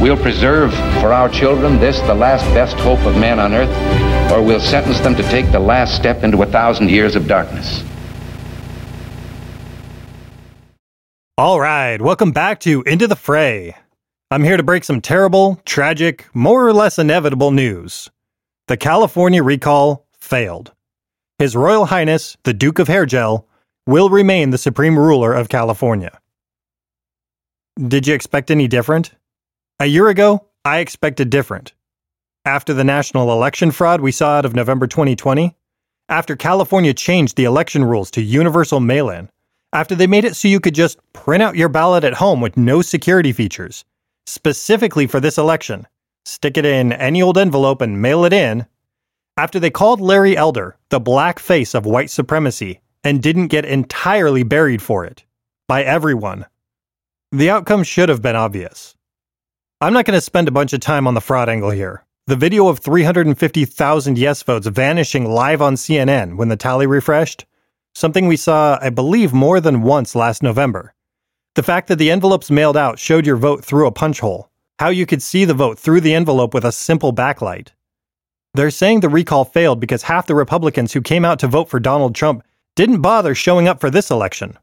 We'll preserve for our children this, the last best hope of man on earth, or we'll sentence them to take the last step into a thousand years of darkness. All right, welcome back to Into the Fray. I'm here to break some terrible, tragic, more or less inevitable news. The California recall failed. His Royal Highness, the Duke of Hairgel, will remain the supreme ruler of California. Did you expect any different? A year ago, I expected different. After the national election fraud we saw out of November 2020, after California changed the election rules to universal mail in, after they made it so you could just print out your ballot at home with no security features, specifically for this election, stick it in any old envelope and mail it in, after they called Larry Elder the black face of white supremacy and didn't get entirely buried for it by everyone, the outcome should have been obvious. I'm not going to spend a bunch of time on the fraud angle here. The video of 350,000 yes votes vanishing live on CNN when the tally refreshed, something we saw, I believe, more than once last November. The fact that the envelopes mailed out showed your vote through a punch hole, how you could see the vote through the envelope with a simple backlight. They're saying the recall failed because half the Republicans who came out to vote for Donald Trump didn't bother showing up for this election.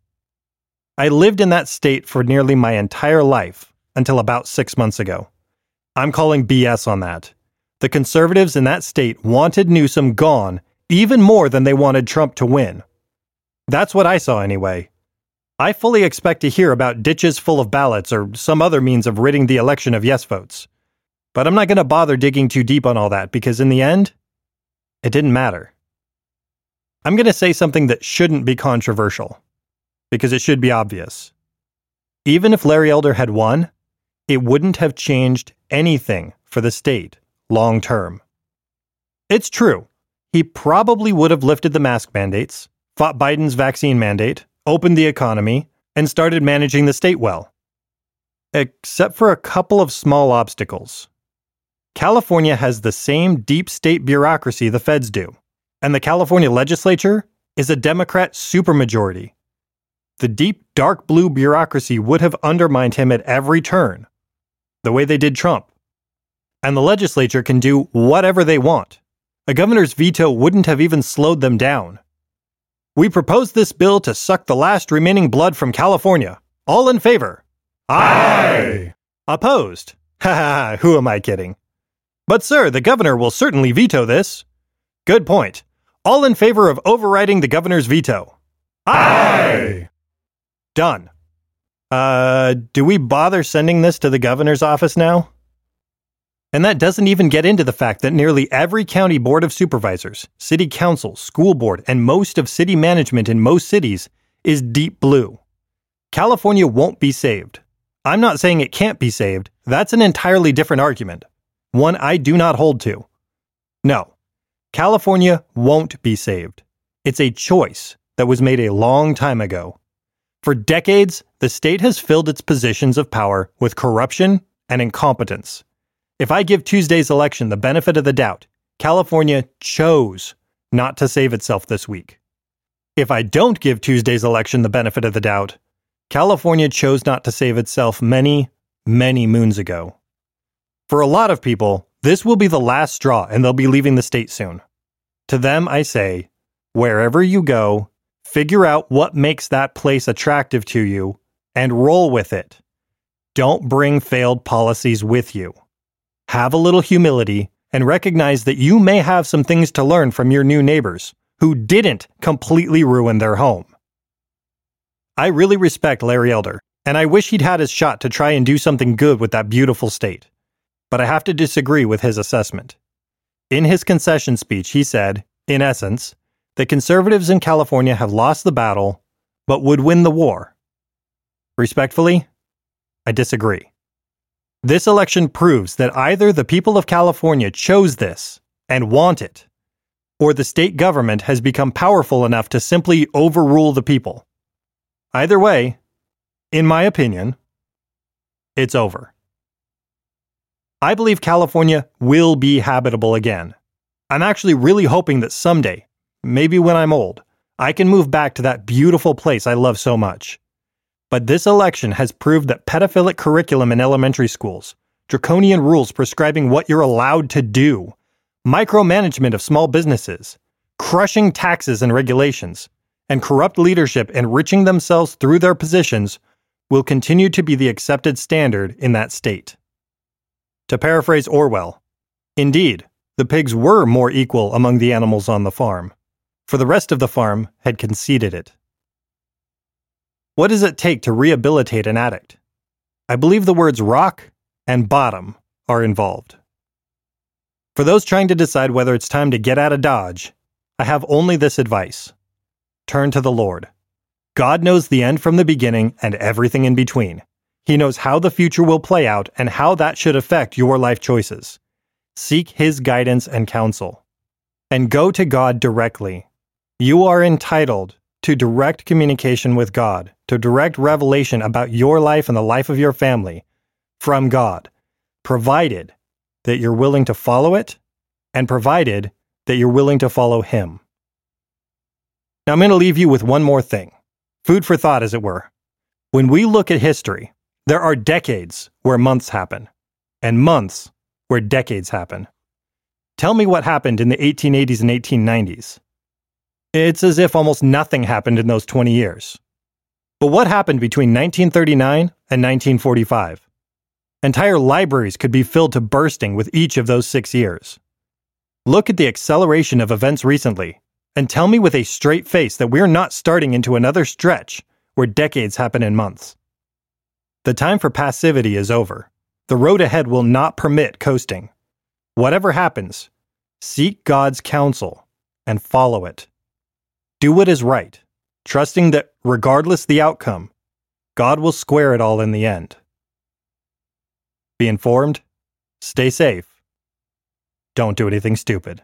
I lived in that state for nearly my entire life until about six months ago. I'm calling BS on that. The conservatives in that state wanted Newsom gone even more than they wanted Trump to win. That's what I saw anyway. I fully expect to hear about ditches full of ballots or some other means of ridding the election of yes votes. But I'm not going to bother digging too deep on all that because in the end, it didn't matter. I'm going to say something that shouldn't be controversial because it should be obvious. Even if Larry Elder had won, it wouldn't have changed anything for the state long term. It's true. He probably would have lifted the mask mandates, fought Biden's vaccine mandate, opened the economy, and started managing the state well. Except for a couple of small obstacles. California has the same deep state bureaucracy the feds do, and the California legislature is a Democrat supermajority. The deep, dark blue bureaucracy would have undermined him at every turn, the way they did Trump. And the legislature can do whatever they want. A governor's veto wouldn't have even slowed them down. We propose this bill to suck the last remaining blood from California. All in favor? Aye! Opposed? Ha ha, who am I kidding? But, sir, the governor will certainly veto this. Good point. All in favor of overriding the governor's veto? Aye! Done. Uh, do we bother sending this to the governor's office now? And that doesn't even get into the fact that nearly every county board of supervisors, city council, school board, and most of city management in most cities is deep blue. California won't be saved. I'm not saying it can't be saved. That's an entirely different argument, one I do not hold to. No, California won't be saved. It's a choice that was made a long time ago. For decades, the state has filled its positions of power with corruption and incompetence. If I give Tuesday's election the benefit of the doubt, California chose not to save itself this week. If I don't give Tuesday's election the benefit of the doubt, California chose not to save itself many, many moons ago. For a lot of people, this will be the last straw and they'll be leaving the state soon. To them, I say, wherever you go, figure out what makes that place attractive to you and roll with it. Don't bring failed policies with you have a little humility, and recognize that you may have some things to learn from your new neighbors who didn't completely ruin their home. I really respect Larry Elder, and I wish he'd had his shot to try and do something good with that beautiful state. But I have to disagree with his assessment. In his concession speech, he said, in essence, that conservatives in California have lost the battle, but would win the war. Respectfully, I disagree. This election proves that either the people of California chose this and want it, or the state government has become powerful enough to simply overrule the people. Either way, in my opinion, it's over. I believe California will be habitable again. I'm actually really hoping that someday, maybe when I'm old, I can move back to that beautiful place I love so much. But this election has proved that pedophilic curriculum in elementary schools, draconian rules prescribing what you're allowed to do, micromanagement of small businesses, crushing taxes and regulations, and corrupt leadership enriching themselves through their positions will continue to be the accepted standard in that state. To paraphrase Orwell, indeed, the pigs were more equal among the animals on the farm, for the rest of the farm had conceded it. What does it take to rehabilitate an addict? I believe the words rock and bottom are involved. For those trying to decide whether it's time to get out of Dodge, I have only this advice turn to the Lord. God knows the end from the beginning and everything in between. He knows how the future will play out and how that should affect your life choices. Seek His guidance and counsel. And go to God directly. You are entitled to direct communication with God, to direct revelation about your life and the life of your family from God, provided that you're willing to follow it and provided that you're willing to follow Him. Now, I'm going to leave you with one more thing food for thought, as it were. When we look at history, there are decades where months happen, and months where decades happen. Tell me what happened in the 1880s and 1890s. It's as if almost nothing happened in those 20 years. But what happened between 1939 and 1945? Entire libraries could be filled to bursting with each of those six years. Look at the acceleration of events recently, and tell me with a straight face that we're not starting into another stretch where decades happen in months. The time for passivity is over. The road ahead will not permit coasting. Whatever happens, seek God's counsel and follow it. Do what is right, trusting that regardless the outcome, God will square it all in the end. Be informed, stay safe, don't do anything stupid.